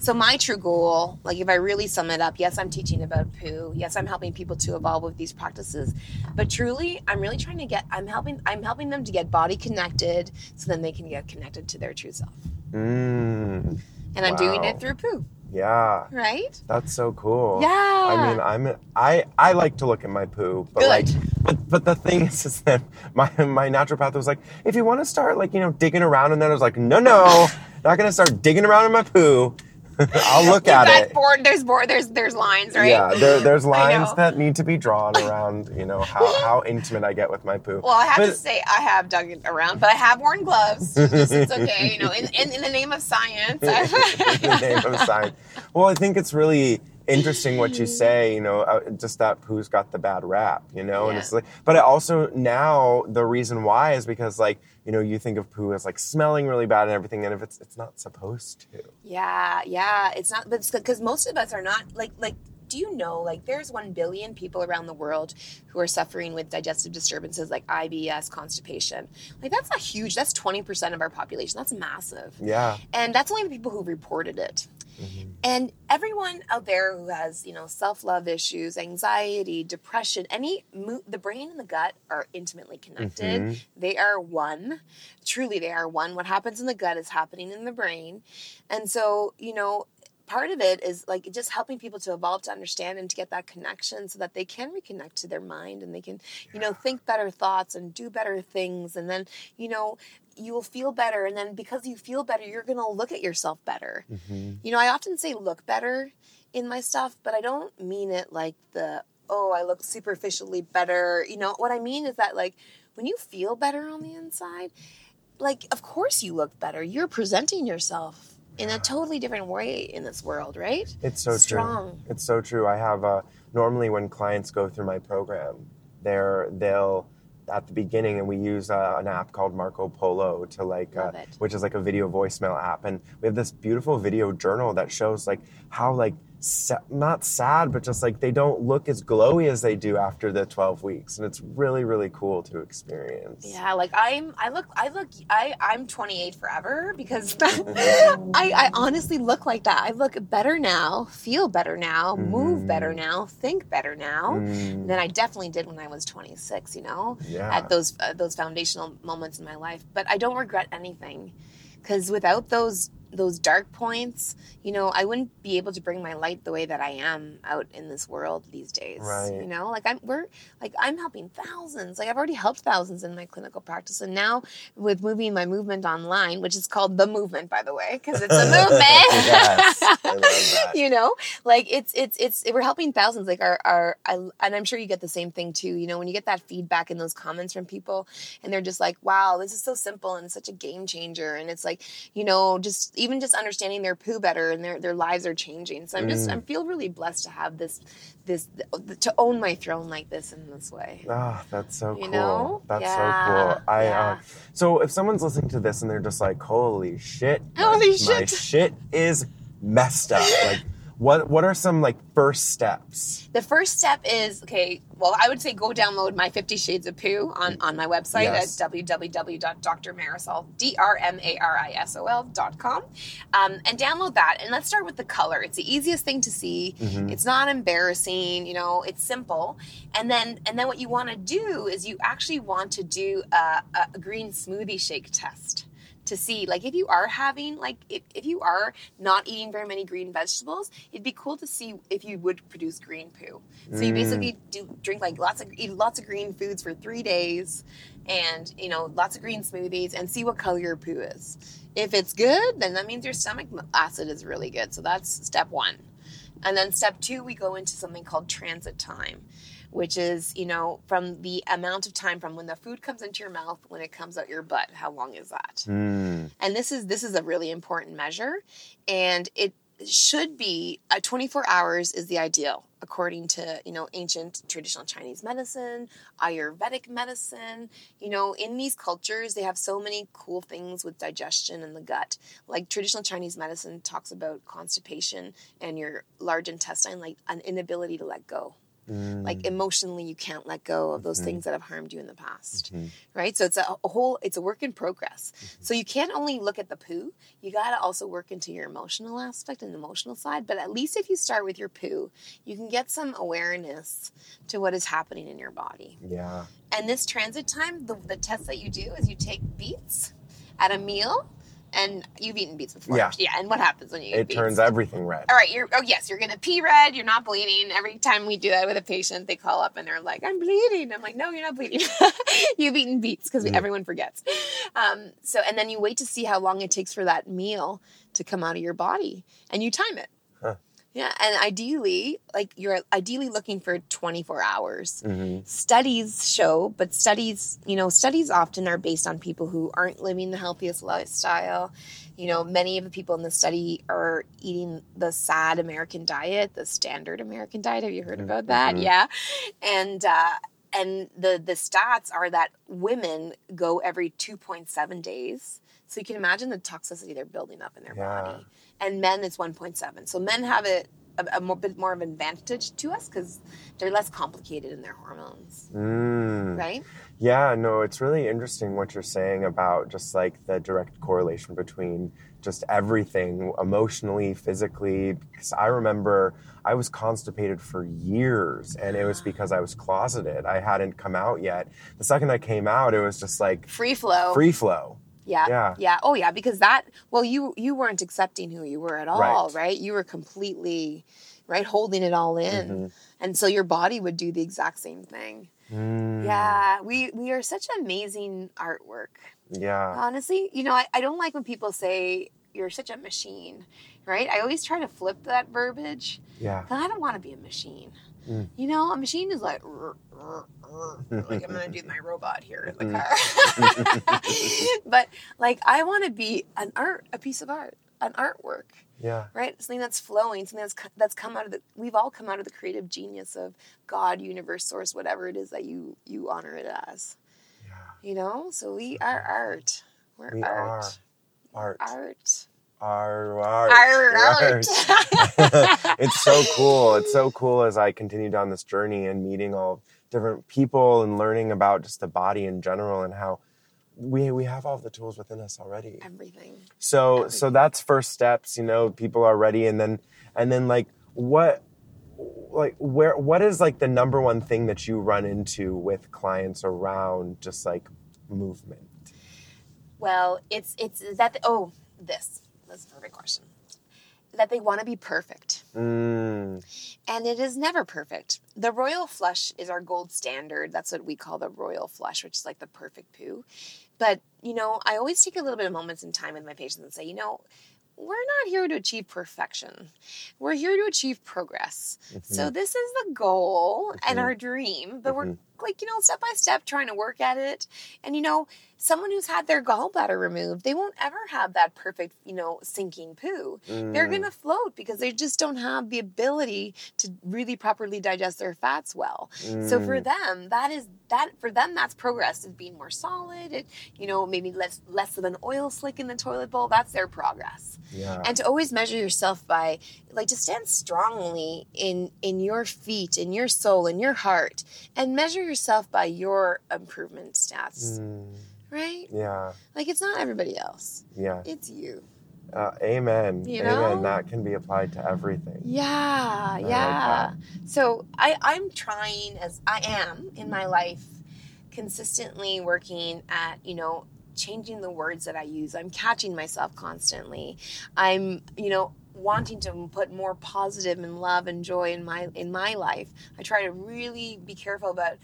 So my true goal, like if I really sum it up, yes, I'm teaching about poo. Yes, I'm helping people to evolve with these practices. But truly, I'm really trying to get I'm helping I'm helping them to get body connected so then they can get connected to their true self. Mm. And I'm doing it through poo, Yeah. right? That's so cool. Yeah. I mean, I'm I I like to look at my poo, but Good. like, but but the thing is, is that my my naturopath was like, if you want to start like you know digging around and then I was like, no, no, not gonna start digging around in my poo. I'll look at it. board there's board there's there's lines, right? Yeah, there, there's lines that need to be drawn around, you know, how, how intimate I get with my poo. Well, I have But- to say I have dug it around, but I have worn gloves. It's, okay, you know. In, in, in the name of science, in the name of science. Well, I think it's really interesting what you say. You know, uh, just that poo's got the bad rap. You know, and it's like, but I also now the reason why is because like you know you think of poo as like smelling really bad and everything, and if it's it's not supposed to. Yeah, yeah. It's not, but because most of us are not like like. Do you know like there's one billion people around the world who are suffering with digestive disturbances like IBS, constipation. Like that's a huge. That's twenty percent of our population. That's massive. Yeah. and that's only the people who reported it Mm-hmm. and everyone out there who has you know self-love issues anxiety depression any mo- the brain and the gut are intimately connected. Mm-hmm. They are one. Truly they are one. What happens in the gut is happening in the brain. And so you know part of it is like just helping people to evolve to understand and to get that connection so that they can reconnect to their mind and they can you know think better thoughts and do better things. And then you know you will feel better and then because you feel better you're going to look at yourself better. You know i often say look better in my stuff but i don't mean it like the oh i look superficially better. You know what i mean is that like when you feel better on the inside like of course you look better. You're presenting yourself in a totally different way in this world right? It's so strong. True. It's so true. I have uh, normally when clients go through my program, they're they'll at the beginning, and we use uh, an app called Marco Polo to like, uh, which is like a video voicemail app, and we have this beautiful video journal that shows like how like sa- not sad, but just like they don't look as glowy as they do after the twelve weeks, and it's really really cool to experience. Yeah, like I'm I look I look I I'm 28 forever because mm-hmm. I I honestly look like that. I look better now, feel better now, move better mm-hmm. now, think better now mm. than I definitely did when I was 26, you know? Yeah. At those uh, those foundational moments in my life, but I don't regret anything cuz without those those dark points, you know, I wouldn't be able to bring my light the way that I am out in this world these days. Right. You know, like I'm we're like I'm helping thousands. Like I've already helped thousands in my clinical practice, and now with moving my movement online, which is called the movement, by the way, because it's a movement. Yes, I love that. you know, like it's it's it's we're helping thousands. Like our our I, and I'm sure you get the same thing too. You know, when you get that feedback in those comments from people, and they're just like, "Wow, this is so simple and such a game changer," and it's like, you know, just even just understanding their poo better and their their lives are changing. So I'm just I feel really blessed to have this this to own my throne like this in this way. Oh, that's so You cool. know? That's Yeah, so cool. I yeah. uh, so if someone's listening to this and they're just like, "Holy shit, my- Holy my shit." shit is messed up." Like, what what are some like first steps? The first step is okay. Well, I would say go download my Fifty Shades of Poo on, on my website Yes. at www.drmarisol d r m a r i s o l dot com, um, and download that. And let's start with the color. It's the easiest thing to see. It's not embarrassing. You know, it's simple. And then and then what you want to do is you actually want to do a, a green smoothie shake test to see like if you are having like if, if you are not eating very many green vegetables it'd be cool to see if you would produce green poo. So you mm. basically do drink like lots of eat lots of green foods for three days and you know lots of green smoothies and see what color your poo is. If it's good then that means your stomach acid is really good. So that's step one. And then step two we go into something called transit time which is you know from the amount of time from when the food comes into your mouth when it comes out your butt how long is that? Mm. and this is this is a really important measure and it should be uh, 24 hours is the ideal according to you know ancient traditional chinese medicine ayurvedic medicine. You know in these cultures they have so many cool things with digestion and the gut. Like traditional chinese medicine talks about constipation and your large intestine like an inability to let go like mm. emotionally you can't let go of those mm-hmm. things that have harmed you in the past mm-hmm. right? So it's a, a whole it's a work in progress. Mm-hmm. So you can't only look at the poo you got to also work into your emotional aspect and emotional side but at least if you start with your poo you can get some awareness to what is happening in your body. Yeah. and this transit time the, the test that you do is you take beets at a meal and you've eaten beets before Yeah. yeah and what happens when you eat It beets? turns everything red. all right, you're oh yes, you're gonna pee red, you're not bleeding. Every time we do that with a patient, they call up and they're like, I'm bleeding. I'm like, no, you're not bleeding. You've eaten beets because everyone forgets. Um, so and then you wait to see how long it takes for that meal to come out of your body and you time it. Yeah, and ideally, like you're ideally looking for 24 hours. Mm-hmm. Studies show, but studies, you know, studies often are based on people who aren't living the healthiest lifestyle. You know, many of the people in the study are eating the sad American diet, the standard American diet. Have you heard about that? Yeah, and uh, and the the stats are that women go every 2.7 days. So you can imagine the toxicity they're building up in their Yeah. body. And men it's 1.7. So men have it a, a more, bit more of an advantage to us because they're less complicated in their hormones, Mm. right? Yeah, no, it's really interesting what you're saying about just like the direct correlation between just everything emotionally, physically. Because I remember I was constipated for years and it was because I was closeted. I hadn't come out yet. The second I came out, it was just like Free flow. free flow. Yeah. Yeah. Oh yeah, because that well you you weren't accepting who you were at all, Right. right? You were completely right holding it all in. And so your body would do the exact same thing. Mm, Yeah, we we are such amazing artwork. Yeah. Honestly, you know, I, I don't like when people say you're such a machine, right? I always try to flip that verbiage. Yeah. I don't want to be a machine. Mm. You know, a machine is like. Like I'm gonna do my robot here in the Mm. car. but like, I want to be an art, a piece of art, an artwork, Yeah. right? Something that's flowing, something that's that's come out of the. We've all come out of the creative genius of God, universe, source, whatever it is that you you honor it as. You know, so we are art. We're We art. Art. Art. Our art. Art. Art. Art. it's so cool. It's so cool as I continue down this journey and meeting all different people and learning about just the body in general and how we we have all the tools within us already. Everything. So so that's first steps, you know, people are ready and then and then like what like where what is like the number one thing that you run into with clients around just like movement? Well, it's it's that oh this that's a perfect question. That they want to be perfect, Mm, and it is never perfect. The royal flush is our gold standard. That's what we call the royal flush, which is like the perfect poo. But you know, I always take a little bit of moments in time with my patients and say, you know, we're not here to achieve perfection. We're here to achieve progress. So mm-hmm. this is the goal and mm-hmm. our dream, but we're mm-hmm. Like, you know, step by step trying to work at it. And you know, someone who's had their gallbladder removed, they won't ever have that perfect, you know, sinking poo. They're mm. going to float because they just don't have the ability to really properly digest their fats well. So for mm. them, that is that for them that's progress is being more solid. It, you know, maybe less less of an oil slick in the toilet bowl. That's their progress yeah. and to always measure yourself by like to stand strongly in in your feet in your soul in your heart and measure yourself by your improvement stats Mm, right yeah. like it's not everybody else Yeah. it's you Uh, amen. You amen. That can be applied to everything. yeah like yeah so i i'm trying as i am in my life consistently working at you know changing the words that I use. I'm catching myself constantly. I'm, you know, wanting to put more positive and love and joy in my in my life. I try to really be careful about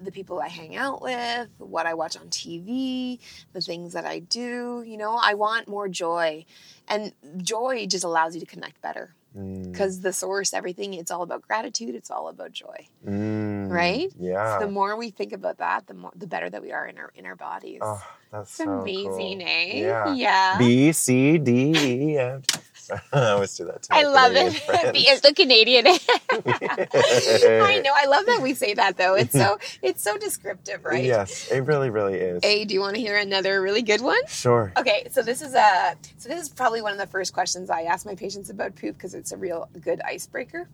the people I hang out with, what I watch on TV, the things that I do. You know, I want more joy. And joy just allows you to connect better. Mm. Because the source, everything, it's all about gratitude, it's all about joy. Mm. Right? Yeah. So the more we think about that, the more the better that we are in our in our bodies. oh, that's it's so amazing, cool. eh? Yeah. Yeah. B C D E F. I always do that too. I love it. Be as the Canadian. I know. I love that we say that though. It's so it's so descriptive, right? Yes, it really, really is. Hey, do you want to hear another really good one? Sure. Okay, so this is a so this is probably one of the first questions I ask my patients about poop because it's a real good icebreaker.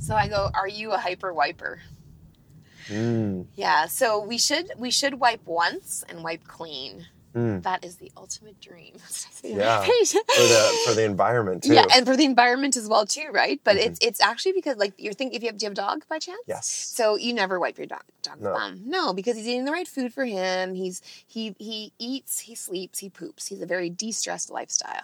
So I go, "Are you a hyper wiper?" Mm. Yeah. So we should we should wipe once and wipe clean. Mm. That is the ultimate dream. That's what I say to my Yeah. For the for the environment too. Yeah, and for the environment as well too, right? But it's it's actually because like you're thinking if you have do you have a dog by chance? yes. So you never wipe your dog dog's No. bum. No, because he's eating the right food for him. He's he he eats, he sleeps, he poops. He's a very de-stressed lifestyle.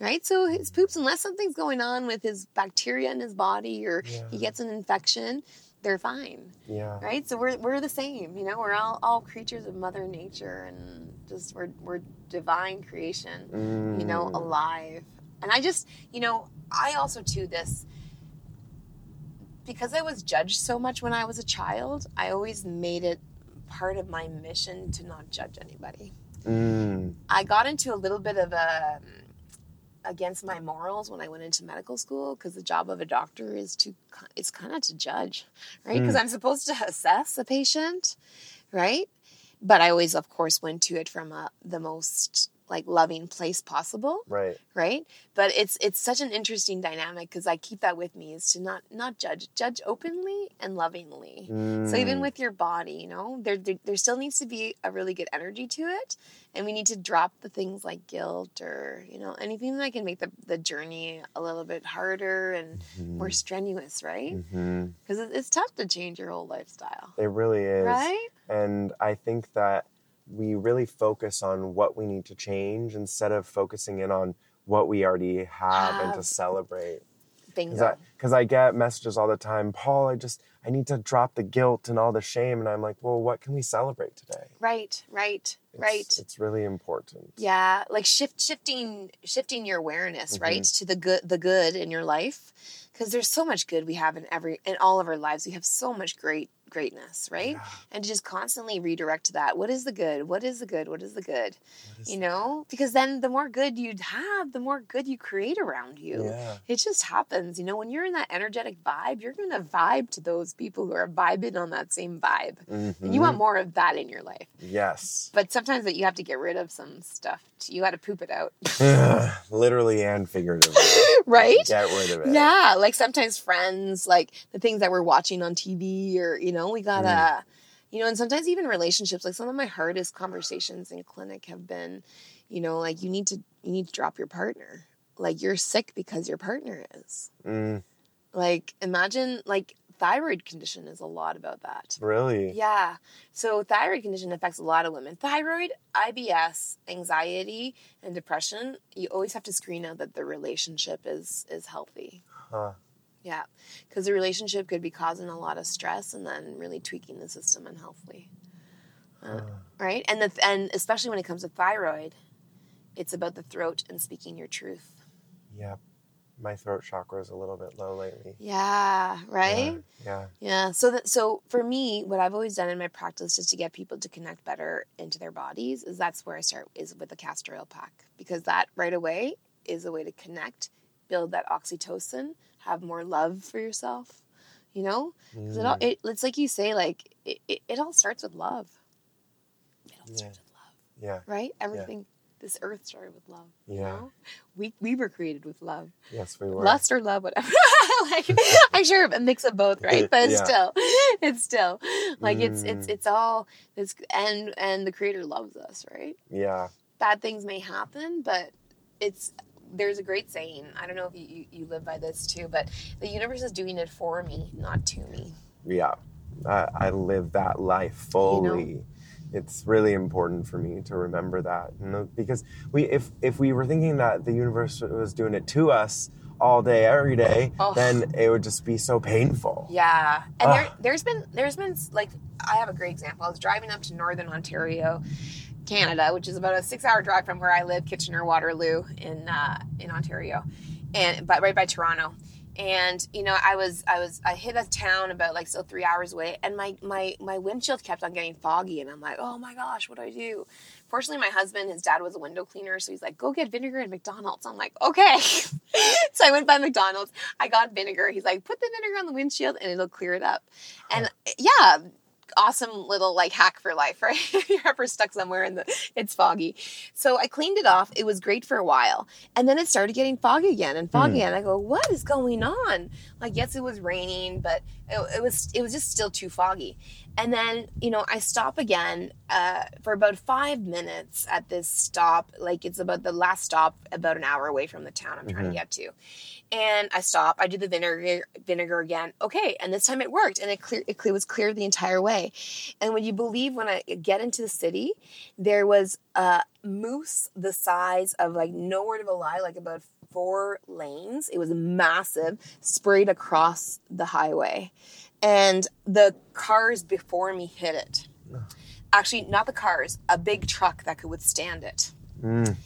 Right? So his poops, unless something's going on with his bacteria in his body or he gets an infection, they're fine. Yeah. Right? So we're we're the same, you know, we're all, all creatures of Mother Nature and just we're we're divine creation you know, Mm. alive. And I just, you know, I also too this because I was judged so much when I was a child, I always made it part of my mission to not judge anybody. Mm. I got into a little bit of a against my morals when I went into medical school because the job of a doctor is to it's kind of to judge, right? Hmm. Because I'm supposed to assess a patient, right? But I always, of course, went to it from a, the most like loving place possible Right. right? But it's it's such an interesting dynamic because i keep that with me is to not not judge judge openly and lovingly. So even Mm. with your body you know there, there there still needs to be a really good energy to it and we need to drop the things like guilt or you know anything that can make the, the journey a little bit harder and more strenuous right? Because it's tough to change your whole lifestyle. It really is. right? And I think that we really focus on what we need to change instead of focusing in on what we already have, and to celebrate. bingo Because I, 'cause I get messages all the time, Paul, I just, I need to drop the guilt and all the shame. And I'm like, well, what can we celebrate today? right right It's, right It's really important. Yeah, like shift shifting shifting your awareness, Mm-hmm. right, to the good the good in your life because there's so much good we have in every in all of our lives. We have so much great greatness, right? And to just constantly redirect to that. What is the good? What is the good? What is the good? you know? Because then the more good you have, the more good you create around you. Yeah. It just happens, you know, when you're in that energetic vibe, you're going to vibe to those people who are vibing on that same vibe. And you Mm-hmm. want more of that in your life. Yes. But sometimes that you have to get rid of some stuff. You got to poop it out. Literally and figuratively. right? Get rid of it. Yeah, like sometimes friends, like the things that we're watching on TV, or you know, we gotta, Mm. you know, and sometimes even relationships. Like some of my hardest conversations in clinic have been, you know, like you need to you need to drop your partner. Like you're sick because your partner is. Mm, Like imagine like thyroid condition is a lot about that. really? Yeah. So thyroid condition affects a lot of women. Thyroid, IBS, anxiety, and depression. You always have to screen out that the relationship is is healthy. Huh. Yeah, because the relationship could be causing a lot of stress and then really tweaking the system unhealthily. Uh, right, and the and especially when it comes to thyroid, it's about the throat and speaking your truth. Yeah, My throat chakra is a little bit low lately. Yeah, right. Yeah. Yeah. So that so for me, what I've always done in my practice just to get people to connect better into their bodies is that's where I start is with the castor oil pack because that right away is a way to connect, build that oxytocin, have more love for yourself. You know, 'Cause it all, it, it's like you say, like it, it, it all starts with love. It all starts with love, Yeah. right? Everything. This earth started with love. You Yeah. know? We we were created with love Yes, we were. lust or love, whatever. like I'm sure a mix of both, right? But it's Yeah. still, it's still like it's it's Mm. it's all it's and and the creator loves us, right? Yeah. Bad things may happen, but it's there's a great saying. I don't know if you, you, you live by this too, but the universe is doing it for me, not to me. Yeah. I, I live that life fully. it's really important for me to remember that you know, because we if if we were thinking that the universe was doing it to us all day every day Oh. then it would just be so painful Yeah, and there, there's been there's been like I have a great example. I was driving up to Northern Ontario, Canada, which is about a six-hour drive from where I live, Kitchener Waterloo in uh, in Ontario, and but right by Toronto. And you know, I was I was I hit a town about like still three hours away, and my my my windshield kept on getting foggy, and I'm like, oh my gosh, what do I do? Fortunately, my husband, his dad was a window cleaner, so he's like, go get vinegar at McDonald's. I'm like, okay. so I went by McDonald's. I got vinegar. He's like, put the vinegar on the windshield and it'll clear it up. And yeah, awesome little like hack for life, right? You're ever stuck somewhere and the, it's foggy. So I cleaned it off. It was great for a while. And then it started getting foggy again and foggy hmm. again. I go, what is going on? Like, yes, it was raining, but it, it was it was just still too foggy. And then, you know, I stop again uh, for about five minutes at this stop. Like it's about the last stop, about an hour away from the town I'm trying to get to. And I stop. I do the vinegar vinegar again. Okay, and this time it worked, and it clear it was clear the entire way. And when you believe, when I get into the city, there was a moose the size of like no word of a lie, like about four lanes. It was massive, sprayed across the highway, and the cars before me hit it. Actually, not the cars, a big truck that could withstand it. Mm.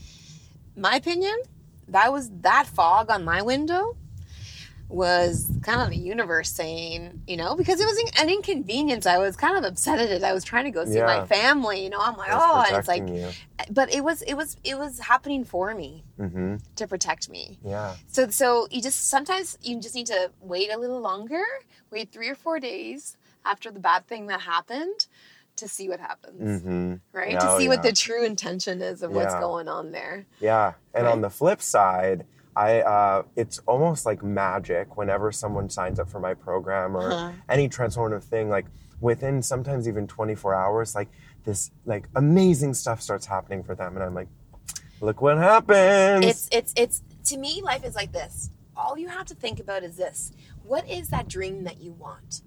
My opinion, that was that fog on my window was kind of the universe saying, you know, because it was an inconvenience. I was kind of upset at it. I was trying to go see Yeah. my family, you know. I'm like, It's oh, and it's like, you. but it was, it was, it was happening for me hmm to protect me. yeah So, so you just sometimes you just need to wait a little longer, wait three or four days after the bad thing that happened to see what happens, hmm right? Yeah, to oh, see what the true intention is of what's going on there. Yeah, and Right. on the flip side, I uh, it's almost like magic whenever someone signs up for my program or Uh-huh. any transformative thing. Like within sometimes even 24 hours, like this like amazing stuff starts happening for them, and I'm like, look what happens. It's it's it's to me life is like this. All you have to think about is this. What is that dream that you want?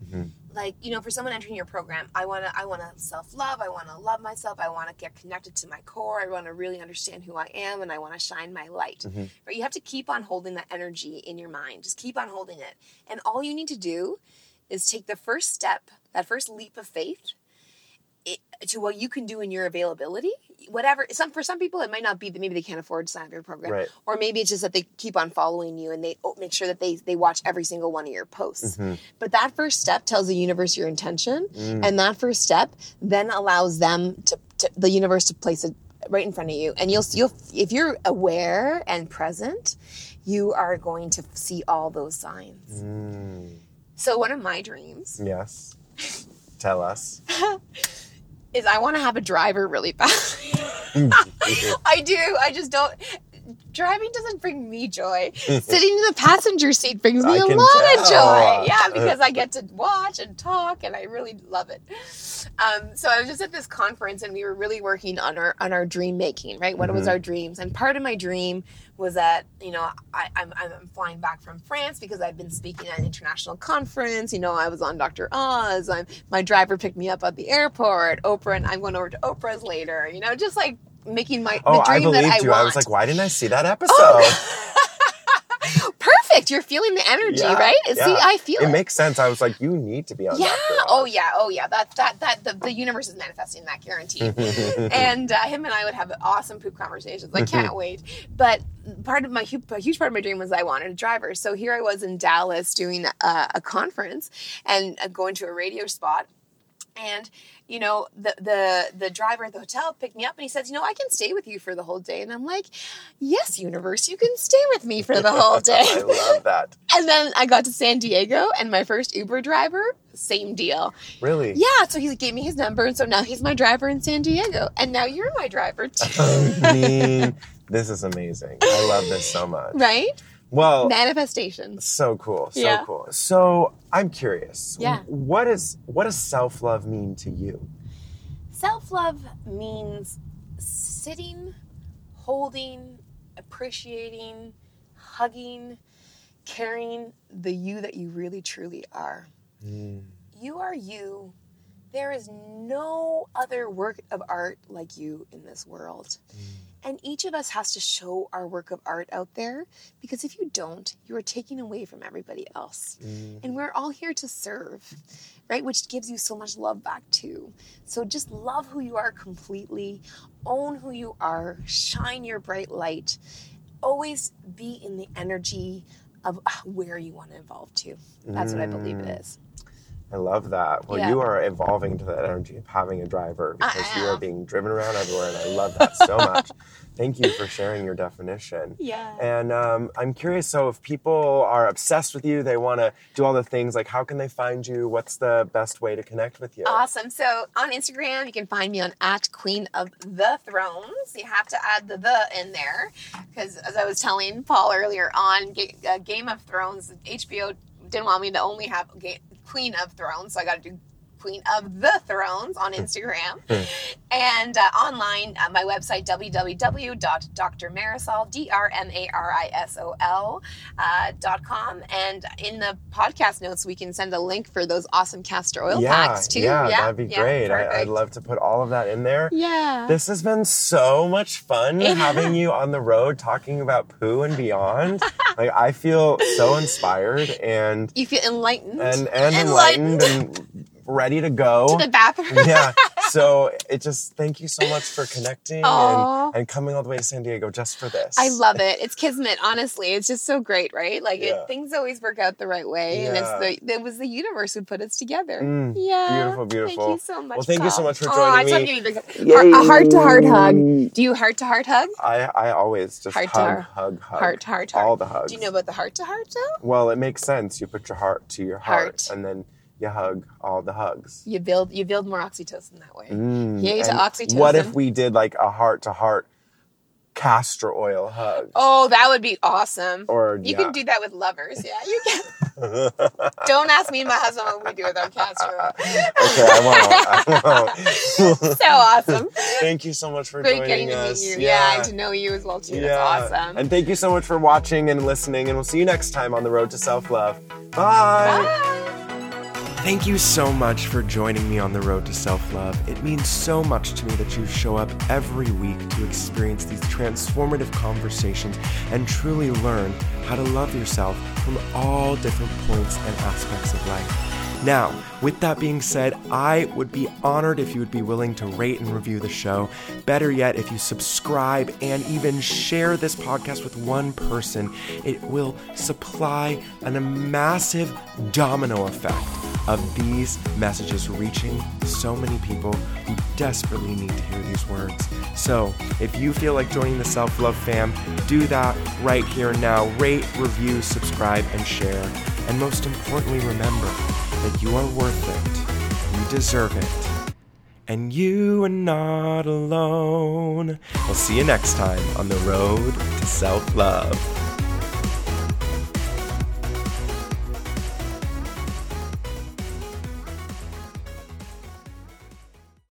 Like, you know, for someone entering your program, I want to I want to self-love, I want to love myself, I want to get connected to my core, I want to really understand who I am and I want to shine my light. Mm-hmm. But you have to keep on holding that energy in your mind. Just keep on holding it. And all you need to do is take the first step, that first leap of faith it, to what you can do in your availability. Whatever. Some for some people, it might not be that maybe they can't afford to sign up your program, Right. or maybe it's just that they keep on following you and they oh, make sure that they they watch every single one of your posts. Mm-hmm. But that first step tells the universe your intention, mm. and that first step then allows them to, to the universe to place it right in front of you, and you'll mm-hmm. you'll if you're aware and present, you are going to see all those signs. Mm. So one of my dreams yes. Tell us. is I want to have a driver really bad. Mm. I do. I just don't. Driving doesn't bring me joy. Sitting in the passenger seat brings me I a lot of joy. Yeah, because I get to watch and talk, and I really love it. Um, so I was just at this conference, and we were really working on our on our dream making. Right, what was Mm-hmm. our dreams? And part of my dream was that you know I, I'm I'm flying back from France because I've been speaking at an international conference. You know, I was on Dr. Oz. I'm my driver picked me up at the airport. Oprah and I'm going over to Oprah's later. You know, just like making my Oh, the I dream believed that I you. want. I was like, why didn't I see that episode? Perfect. You're feeling the energy, Yeah, right? See. I feel it. it makes sense. I was like, you need to be on. yeah. Oh yeah. Oh yeah. That that that the, the universe is manifesting that guarantee. and uh, him and I would have awesome poop conversations. I can't wait. But part of my a huge part of my dream was I wanted a driver. So here I was in Dallas doing a, a conference and uh, going to a radio spot. And you know the the the driver at the hotel picked me up and he says, you know, I can stay with you for the whole day. And I'm like, yes, universe, you can stay with me for the whole day. I love that. And then I got to San Diego, and my first Uber driver, same deal. Really? Yeah, so he gave me his number, and so now he's my driver in San Diego, and now you're my driver too, I mean, this is amazing. I love this so much. right? Well, Manifestations. so cool, so Yeah. cool. So I'm curious. Yeah. What is what does self love mean to you? Self love means sitting, holding, appreciating, hugging, carrying the you that you really truly are. Mm. You are you there is no other work of art like you in this world. Mm. And each of us has to show our work of art out there because if you don't, you are taking away from everybody else. And we're all here to serve, right? Which gives you so much love back too. So just love who you are completely, own who you are, shine your bright light, always be in the energy of uh, where you want to evolve to. That's what I believe it is. I love that. Well, Yeah. you are evolving to that energy of having a driver because you are being driven around everywhere, and I love that so much. Thank you for sharing your definition. Yeah. And um, I'm curious. So, if people are obsessed with you, they want to do all the things. Like, how can they find you? What's the best way to connect with you? Awesome. So on Instagram, you can find me on at Queen of the Thrones. You have to add the the in there because, as I was telling Paul earlier on, uh, Game of Thrones, HBO didn't want me to only have Queen of Thrones, so I got to do Queen of the Thrones on Instagram. and uh, online, uh, my website, www.drmarisol, D-R-M-A-R-I-S-O-L uh, dot com. And in the podcast notes, we can send a link for those awesome castor oil yeah, packs too. yeah, that'd be yeah, great. I, I'd love to put all of that in there. Yeah. This has been so much fun having you on the road talking about poo and beyond. like I feel so inspired and you feel enlightened and and enlightened and ready to go. to the bathroom. yeah. So it just thank you so much for connecting and, and coming all the way to San Diego just for this. I love it. It's kismet, honestly. It's just so great, right? Like Yeah. it, things always work out the right way, and it's the it was the universe who put us together. Mm, yeah, beautiful, beautiful. Thank you so much. Well, thank you so much for joining I just me. give you the- a heart to heart hug. Do you heart to heart hug? I, I always just Heart to hug, heart. hug, hug. Heart to heart, heart. All the hugs. Do you know about the heart to heart though? Well, it makes sense. You put your heart to your heart, Heart. and then you hug all the hugs. You build you build more oxytocin that way. Mm, Yay to oxytocin. What if we did like a heart to heart castor oil hug? Oh, that would be awesome. Or, you yeah. can do that with lovers. Yeah, you can. Don't ask me and my husband what we do with our castor oil. Okay, I won't. I won't. so awesome. Thank you so much for Great joining getting to us. meet you. Yeah. and to know you as well too. That's awesome. And thank you so much for watching and listening. And we'll see you next time on the road to self love. Bye. Bye. Thank you so much for joining me on the road to self love. It means so much to me that you show up every week to experience these transformative conversations and truly learn how to love yourself from all different points and aspects of life. Now, with that being said, I would be honored if you would be willing to rate and review the show. Better yet, if you subscribe and even share this podcast with one person, it will supply a massive domino effect of these messages reaching so many people who desperately need to hear these words. So, if you feel like joining the Self Love fam, do that right here now. Rate, review, subscribe, and share. And most importantly, remember that you are worth it, you deserve it, and you are not alone. We'll see you next time on the road to self love.